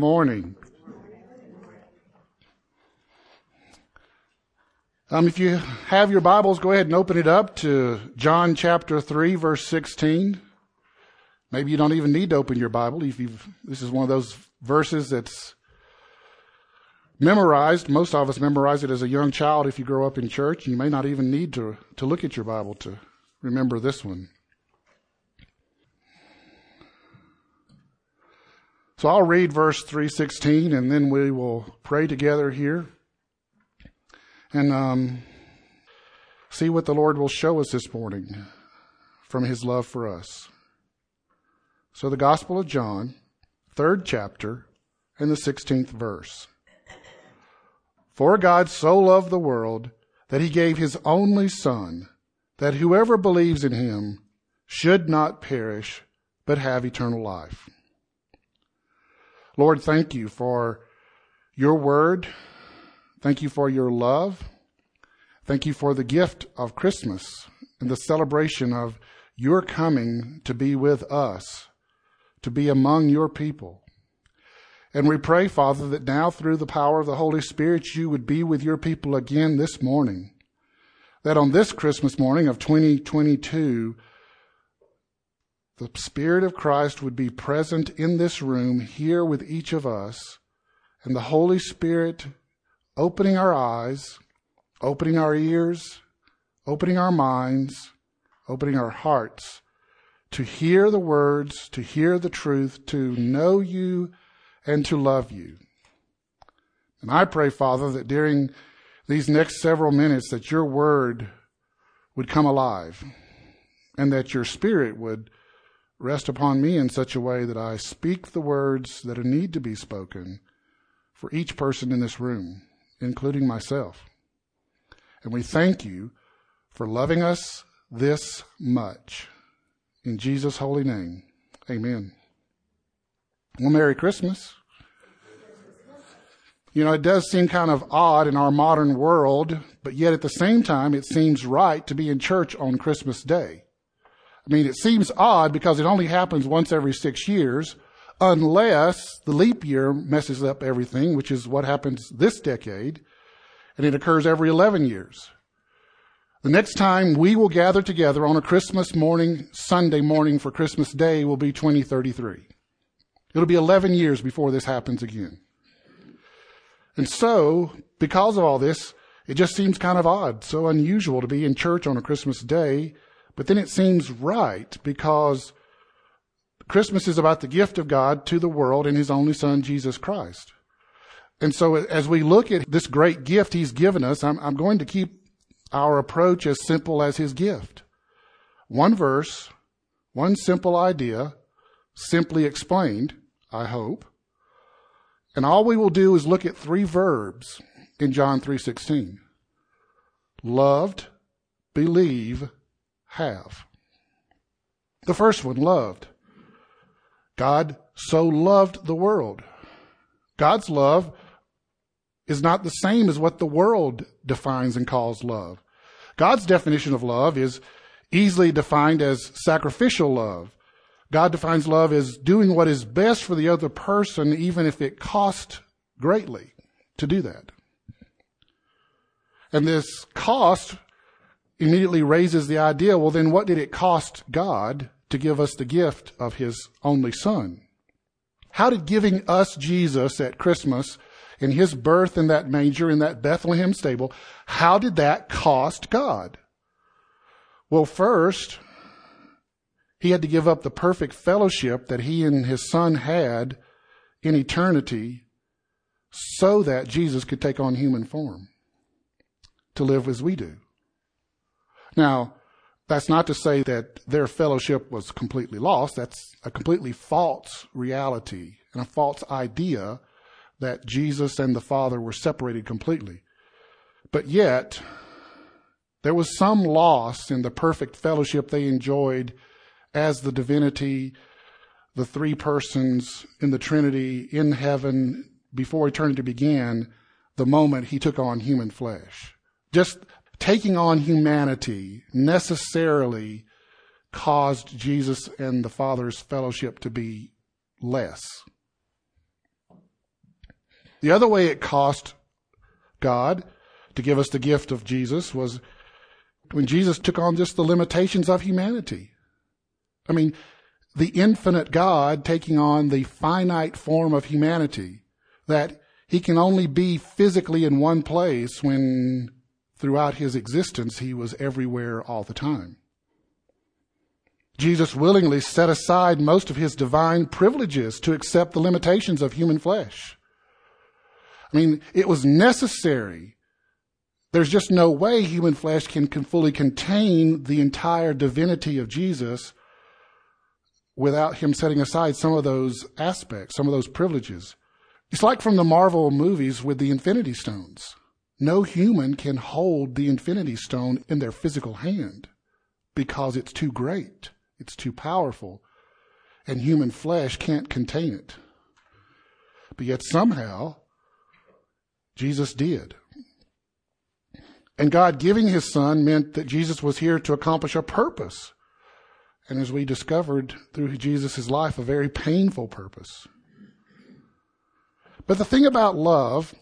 Morning. Um, if you have your Bibles, go ahead and open it up to John chapter 3, verse 16. Maybe you don't even need to open your Bible. If you've, this is one of those verses that's memorized. Most of us memorize it as a young child if you grow up in church. You may not even need to, to look at your Bible to remember this one. So I'll read verse 316 and then we will pray together here and um, see what the Lord will show us this morning from his love for us. So the Gospel of John, third chapter, and the 16th verse. For God so loved the world that he gave his only Son, that whoever believes in him should not perish, but have eternal life. Lord, thank you for your word. Thank you for your love. Thank you for the gift of Christmas and the celebration of your coming to be with us, to be among your people. And we pray, Father, that now through the power of the Holy Spirit, you would be with your people again this morning. That on this Christmas morning of 2022, the Spirit of Christ would be present in this room here with each of us, and the Holy Spirit opening our eyes, opening our ears, opening our minds, opening our hearts to hear the words, to hear the truth, to know you, and to love you. And I pray, Father, that during these next several minutes that your word would come alive and that your spirit would rest upon me in such a way that I speak the words that need to be spoken for each person in this room, including myself. And we thank you for loving us this much. In Jesus' holy name, amen. Well, Merry Christmas. You know, it does seem kind of odd in our modern world, but yet at the same time, it seems right to be in church on Christmas Day. I mean, it seems odd because it only happens once every six years, unless the leap year messes up everything, which is what happens this decade, and it occurs every 11 years. The next time we will gather together on a Christmas morning, Sunday morning for Christmas Day will be 2033. It'll be 11 years before this happens again. And so, because of all this, it just seems kind of odd, so unusual to be in church on a Christmas day but then it seems right because Christmas is about the gift of God to the world in his only son, Jesus Christ. And so as we look at this great gift he's given us, I'm, I'm going to keep our approach as simple as his gift. One verse, one simple idea, simply explained, I hope. And all we will do is look at three verbs in John 3:16. Loved, believe, have. The first one, loved. God so loved the world. God's love is not the same as what the world defines and calls love. God's definition of love is easily defined as sacrificial love. God defines love as doing what is best for the other person, even if it cost greatly to do that. And this cost immediately raises the idea, well, then what did it cost God to give us the gift of his only son? How did giving us Jesus at Christmas in his birth in that manger in that Bethlehem stable, how did that cost God? Well, first, he had to give up the perfect fellowship that he and his son had in eternity so that Jesus could take on human form to live as we do. Now, that's not to say that their fellowship was completely lost. That's a completely false reality and a false idea that Jesus and the Father were separated completely. But yet, there was some loss in the perfect fellowship they enjoyed as the divinity, the three persons in the Trinity in heaven before eternity began, the moment he took on human flesh. Just taking on humanity necessarily caused Jesus and the Father's fellowship to be less. The other way it cost God to give us the gift of Jesus was when Jesus took on just the limitations of humanity. I mean, the infinite God taking on the finite form of humanity, that he can only be physically in one place when throughout his existence he was everywhere all the time. Jesus willingly set aside most of his divine privileges to accept the limitations of human flesh. I mean, it was necessary. There's just no way human flesh can, can fully contain the entire divinity of Jesus without him setting aside some of those aspects, some of those privileges. It's like from the Marvel movies with the Infinity Stones. No human can hold the Infinity Stone in their physical hand because it's too great. It's too powerful, and human flesh can't contain it. But yet somehow, Jesus did. And God giving his son meant that Jesus was here to accomplish a purpose. And as we discovered through Jesus' life, a very painful purpose. But the thing about love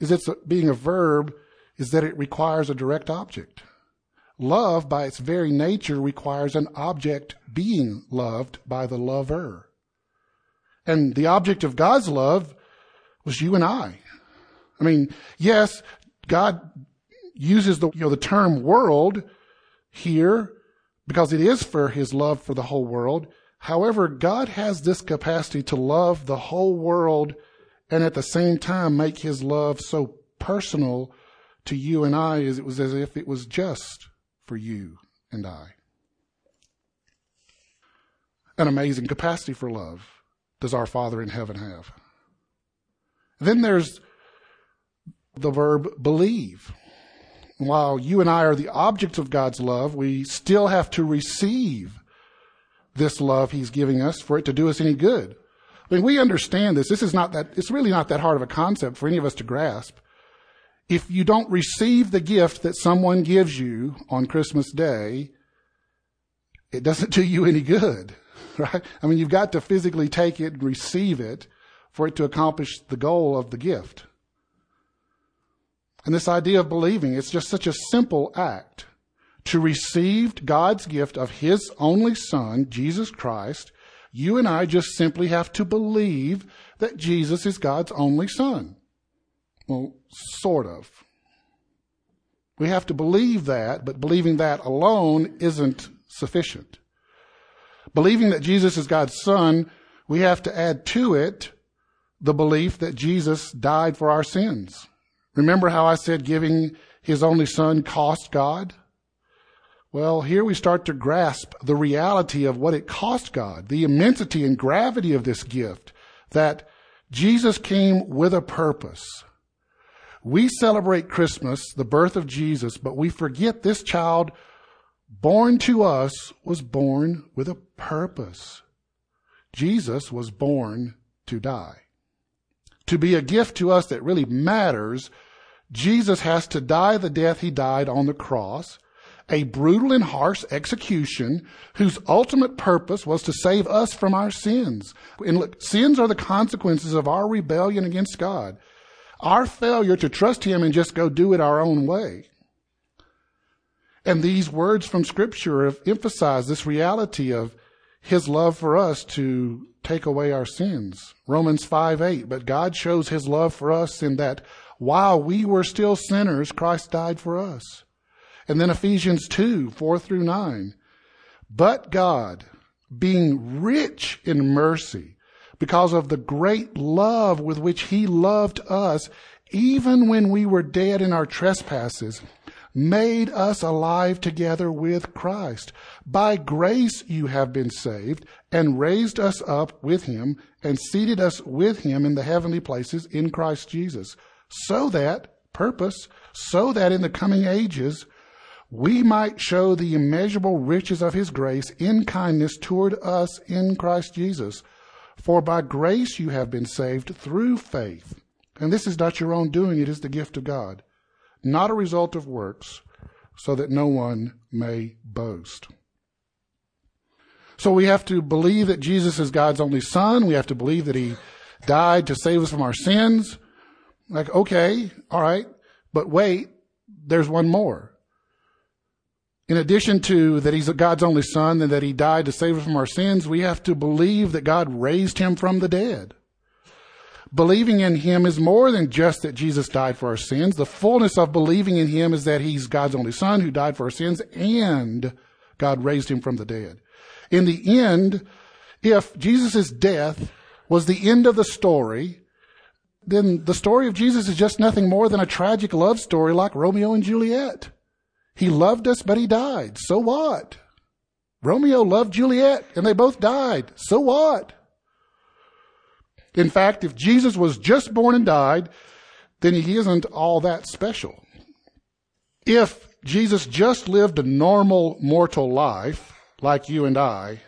is it's being a verb is that it requires a direct object. Love, by its very nature, requires an object being loved by the lover. And the object of God's love was you and I. I mean, yes, God uses the, you know, the term world here because it is for his love for the whole world. However, God has this capacity to love the whole world and at the same time make his love so personal to you and I as it was as if it was just for you and I. An amazing capacity for love does our Father in heaven have. Then there's the verb believe. While you and I are the objects of God's love, we still have to receive this love He's giving us for it to do us any good. I mean, we understand this. This is not that, it's really not that hard of a concept for any of us to grasp if you don't receive the gift that someone gives you on Christmas Day, it doesn't do you any good, right? I mean, you've got to physically take it and receive it for it to accomplish the goal of the gift. And this idea of believing, it's just such a simple act to receive God's gift of His only Son, Jesus Christ. You and I just simply have to believe that Jesus is God's only Son. Well, sort of. We have to believe that, but believing that alone isn't sufficient. Believing that Jesus is God's Son, we have to add to it the belief that Jesus died for our sins. Remember how I said giving his only son cost God? Well, here we start to grasp the reality of what it cost God, the immensity and gravity of this gift, that Jesus came with a purpose. We celebrate Christmas, the birth of Jesus, but we forget this child born to us was born with a purpose. Jesus was born to die. To be a gift to us that really matters, Jesus has to die the death he died on the cross, a brutal and harsh execution whose ultimate purpose was to save us from our sins. And look, sins are the consequences of our rebellion against God. Our failure to trust Him and just go do it our own way. And these words from Scripture have emphasized this reality of His love for us to take away our sins. Romans 5 8. But God shows His love for us in that while we were still sinners, Christ died for us. And then Ephesians 2 4 through 9. But God, being rich in mercy, because of the great love with which he loved us, even when we were dead in our trespasses, made us alive together with Christ. By grace you have been saved, and raised us up with him, and seated us with him in the heavenly places in Christ Jesus. So that, purpose, so that in the coming ages, we might show the immeasurable riches of his grace in kindness toward us in Christ Jesus. For by grace you have been saved through faith. And this is not your own doing, it is the gift of God, not a result of works, so that no one may boast. So we have to believe that Jesus is God's only Son. We have to believe that He died to save us from our sins. Like, okay, all right, but wait, there's one more. In addition to that he's God's only son and that he died to save us from our sins, we have to believe that God raised him from the dead. Believing in him is more than just that Jesus died for our sins. The fullness of believing in him is that he's God's only son who died for our sins and God raised him from the dead. In the end, if Jesus' death was the end of the story, then the story of Jesus is just nothing more than a tragic love story like Romeo and Juliet. He loved us, but he died. So what? Romeo loved Juliet and they both died. So what? In fact, if Jesus was just born and died, then he isn't all that special. If Jesus just lived a normal mortal life, like you and I,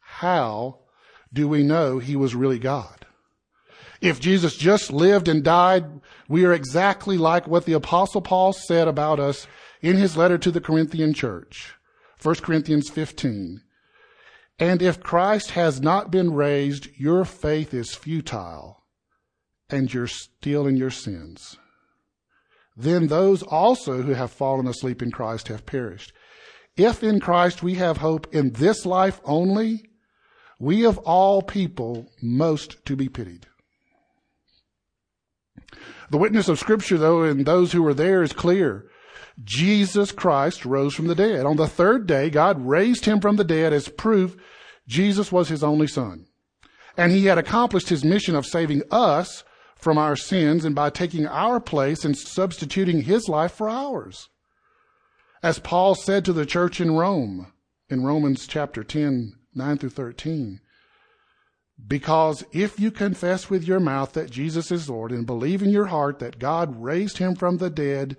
how do we know he was really God? If Jesus just lived and died, we are exactly like what the apostle Paul said about us in his letter to the Corinthian church. 1 Corinthians 15. And if Christ has not been raised, your faith is futile and you're still in your sins. Then those also who have fallen asleep in Christ have perished. If in Christ we have hope in this life only, we of all people most to be pitied. The witness of scripture though and those who were there is clear. Jesus Christ rose from the dead. On the third day, God raised him from the dead as proof Jesus was his only son. And he had accomplished his mission of saving us from our sins and by taking our place and substituting his life for ours. As Paul said to the church in Rome, in Romans chapter 10, 9 through 13, because if you confess with your mouth that Jesus is Lord and believe in your heart that God raised him from the dead,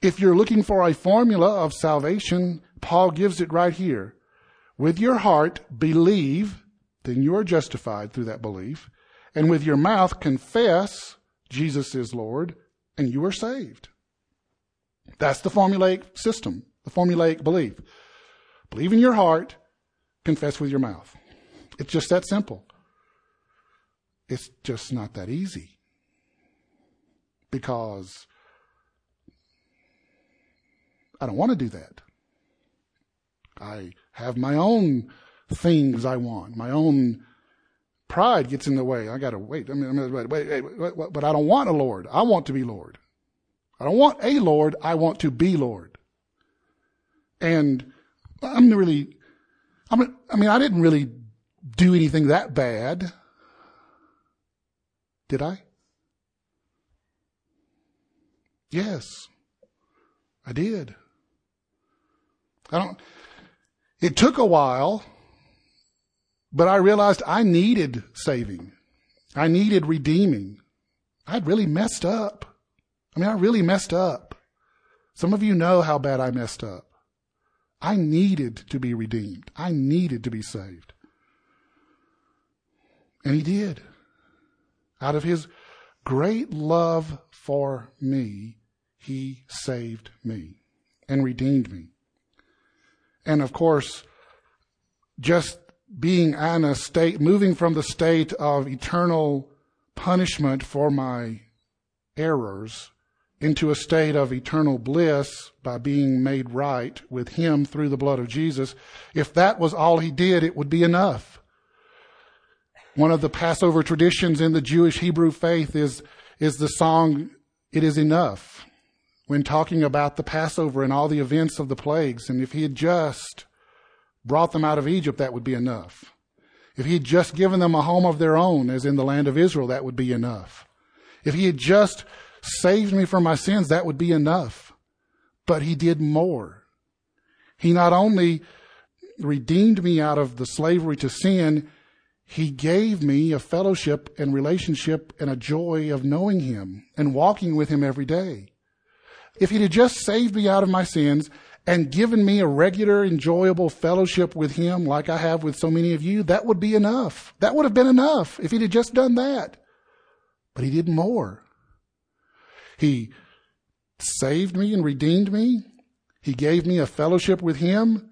If you're looking for a formula of salvation, Paul gives it right here. With your heart, believe, then you are justified through that belief. And with your mouth, confess Jesus is Lord, and you are saved. That's the formulaic system, the formulaic belief. Believe in your heart, confess with your mouth. It's just that simple. It's just not that easy. Because I don't want to do that. I have my own things I want. My own pride gets in the way. I got to wait. I mean, wait, wait, wait, wait, but I don't want a Lord. I want to be Lord. I don't want a Lord. I want to be Lord. And I'm really, I'm, I mean, I didn't really do anything that bad. Did I? Yes, I did. I don't, it took a while, but I realized I needed saving. I needed redeeming. I'd really messed up. I mean, I really messed up. Some of you know how bad I messed up. I needed to be redeemed. I needed to be saved. And he did. Out of his great love for me, he saved me and redeemed me. And of course, just being in a state, moving from the state of eternal punishment for my errors into a state of eternal bliss by being made right with Him through the blood of Jesus, if that was all He did, it would be enough. One of the Passover traditions in the Jewish Hebrew faith is, is the song, It is Enough when talking about the Passover and all the events of the plagues. And if he had just brought them out of Egypt, that would be enough. If he had just given them a home of their own, as in the land of Israel, that would be enough. If he had just saved me from my sins, that would be enough. But he did more. He not only redeemed me out of the slavery to sin, he gave me a fellowship and relationship and a joy of knowing him and walking with him every day. If he'd have just saved me out of my sins and given me a regular, enjoyable fellowship with him like I have with so many of you, that would be enough. That would have been enough if he'd have just done that. But he did more. He saved me and redeemed me. He gave me a fellowship with him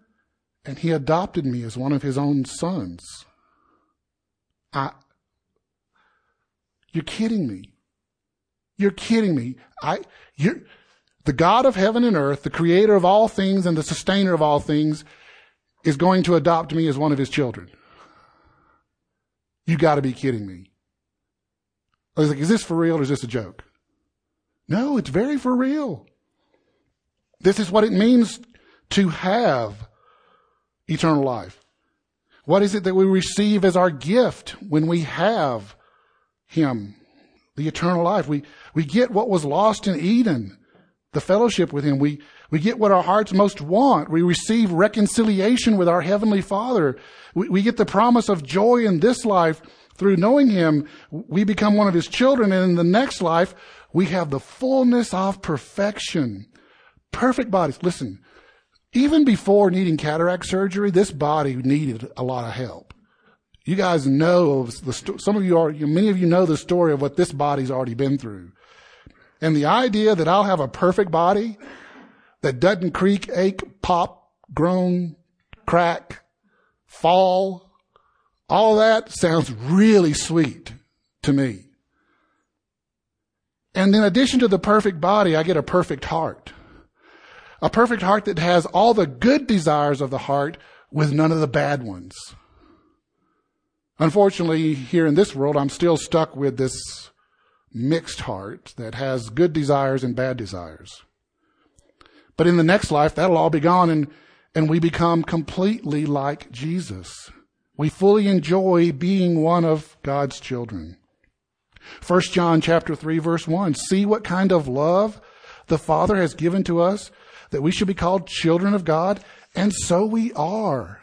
and he adopted me as one of his own sons. I, you're kidding me. You're kidding me. I, you're, the God of heaven and earth, the creator of all things and the sustainer of all things, is going to adopt me as one of his children. You gotta be kidding me. I was like, is this for real or is this a joke? No, it's very for real. This is what it means to have eternal life. What is it that we receive as our gift when we have Him? The eternal life. We, we get what was lost in Eden the fellowship with Him. We, we get what our hearts most want. We receive reconciliation with our Heavenly Father. We, we get the promise of joy in this life through knowing Him. We become one of His children and in the next life, we have the fullness of perfection. Perfect bodies. Listen, even before needing cataract surgery, this body needed a lot of help. You guys know the some of you are many of you know the story of what this body's already been through. And the idea that I'll have a perfect body that doesn't creak, ache, pop, groan, crack, fall, all that sounds really sweet to me. And in addition to the perfect body, I get a perfect heart. A perfect heart that has all the good desires of the heart with none of the bad ones. Unfortunately, here in this world, I'm still stuck with this mixed heart that has good desires and bad desires. But in the next life, that'll all be gone and, and we become completely like Jesus. We fully enjoy being one of God's children. 1 John chapter 3 verse 1. See what kind of love the Father has given to us that we should be called children of God, and so we are.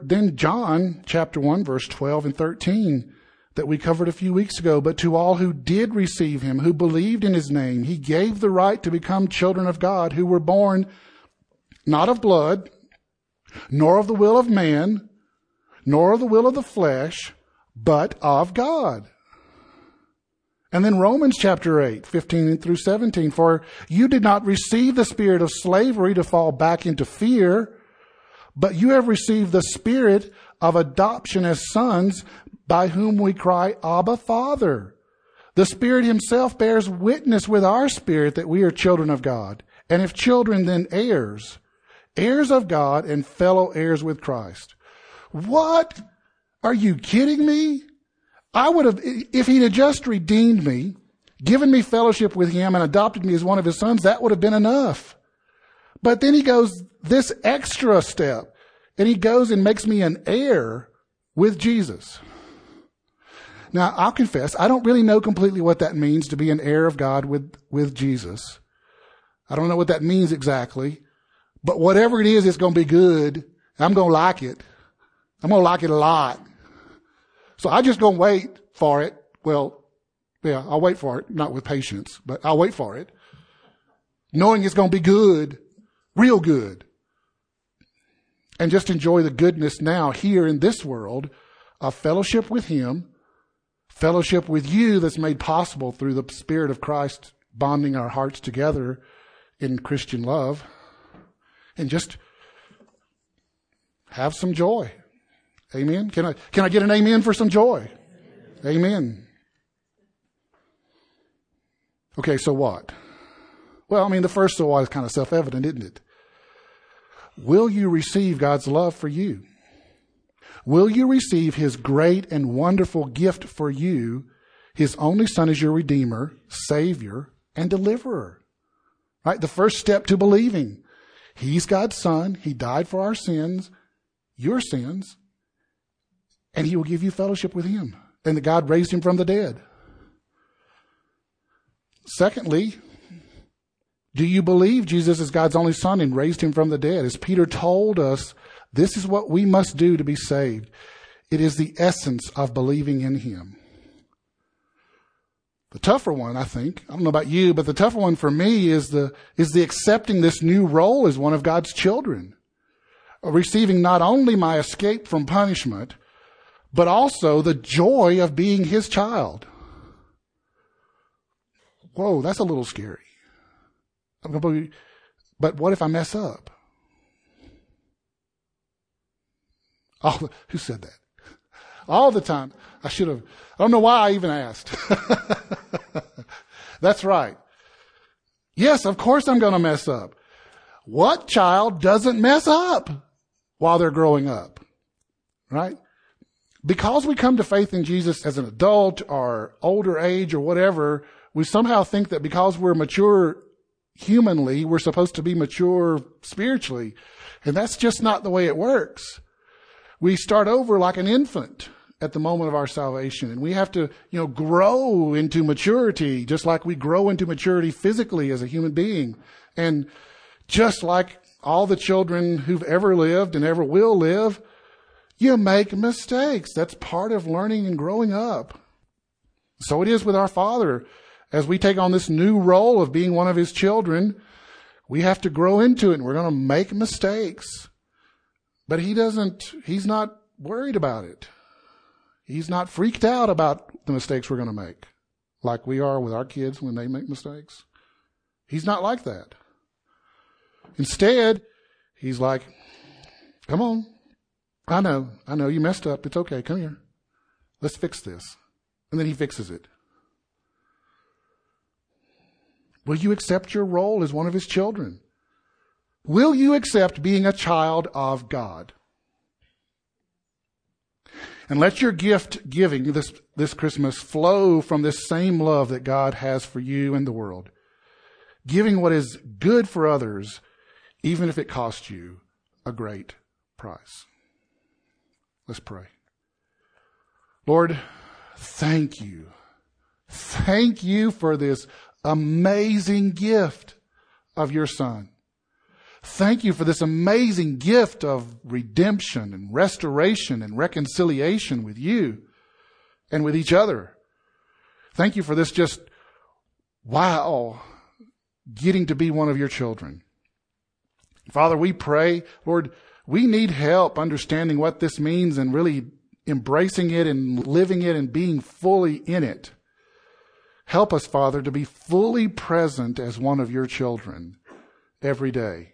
Then John chapter 1 verse 12 and 13 that we covered a few weeks ago, but to all who did receive him, who believed in his name, he gave the right to become children of God, who were born not of blood, nor of the will of man, nor of the will of the flesh, but of God. And then Romans chapter 8, 15 through 17, for you did not receive the spirit of slavery to fall back into fear, but you have received the spirit of adoption as sons by whom we cry, Abba, Father. The Spirit Himself bears witness with our spirit that we are children of God. And if children, then heirs, heirs of God and fellow heirs with Christ. What? Are you kidding me? I would have, if He'd just redeemed me, given me fellowship with Him and adopted me as one of His sons, that would have been enough. But then He goes this extra step and He goes and makes me an heir with Jesus. Now, I'll confess, I don't really know completely what that means to be an heir of God with, with Jesus. I don't know what that means exactly. But whatever it is, it's going to be good. I'm going to like it. I'm going to like it a lot. So I just going to wait for it. Well, yeah, I'll wait for it, not with patience, but I'll wait for it. Knowing it's going to be good, real good. And just enjoy the goodness now here in this world of fellowship with Him Fellowship with you that's made possible through the Spirit of Christ bonding our hearts together in Christian love. And just have some joy. Amen. Can I, can I get an amen for some joy? Amen. Okay, so what? Well, I mean, the first so what is kind of self-evident, isn't it? Will you receive God's love for you? Will you receive his great and wonderful gift for you, his only son as your redeemer, savior, and deliverer? Right? The first step to believing. He's God's son. He died for our sins, your sins, and he will give you fellowship with him. And that God raised him from the dead. Secondly, do you believe Jesus is God's only son and raised him from the dead? As Peter told us this is what we must do to be saved. It is the essence of believing in Him. The tougher one, I think, I don't know about you, but the tougher one for me is the, is the accepting this new role as one of God's children. Uh, receiving not only my escape from punishment, but also the joy of being His child. Whoa, that's a little scary. But what if I mess up? Oh, who said that? All the time. I should have. I don't know why I even asked. That's right. Yes, of course I'm going to mess up. What child doesn't mess up while they're growing up? Right? Because we come to faith in Jesus as an adult or older age or whatever, we somehow think that because we're mature humanly, we're supposed to be mature spiritually. And that's just not the way it works. We start over like an infant at the moment of our salvation. And we have to, you know, grow into maturity, just like we grow into maturity physically as a human being. And just like all the children who've ever lived and ever will live, you make mistakes. That's part of learning and growing up. So it is with our Father. As we take on this new role of being one of His children, we have to grow into it and we're going to make mistakes. But He doesn't, He's not worried about it. He's not freaked out about the mistakes we're going to make, like we are with our kids when they make mistakes. He's not like that. Instead, he's like, come on. I know, I know you messed up. It's okay. Come here. Let's fix this. And then he fixes it. Will you accept your role as one of his children? Will you accept being a child of God? And let your gift giving this, this Christmas flow from this same love that God has for you and the world. Giving what is good for others, even if it costs you a great price. Let's pray. Lord, thank you. Thank you for this amazing gift of your son. Thank you for this amazing gift of redemption and restoration and reconciliation with you and with each other. Thank you for this just wow, getting to be one of your children. Father, we pray, Lord, we need help understanding what this means and really embracing it and living it and being fully in it. Help us, Father, to be fully present as one of your children every day.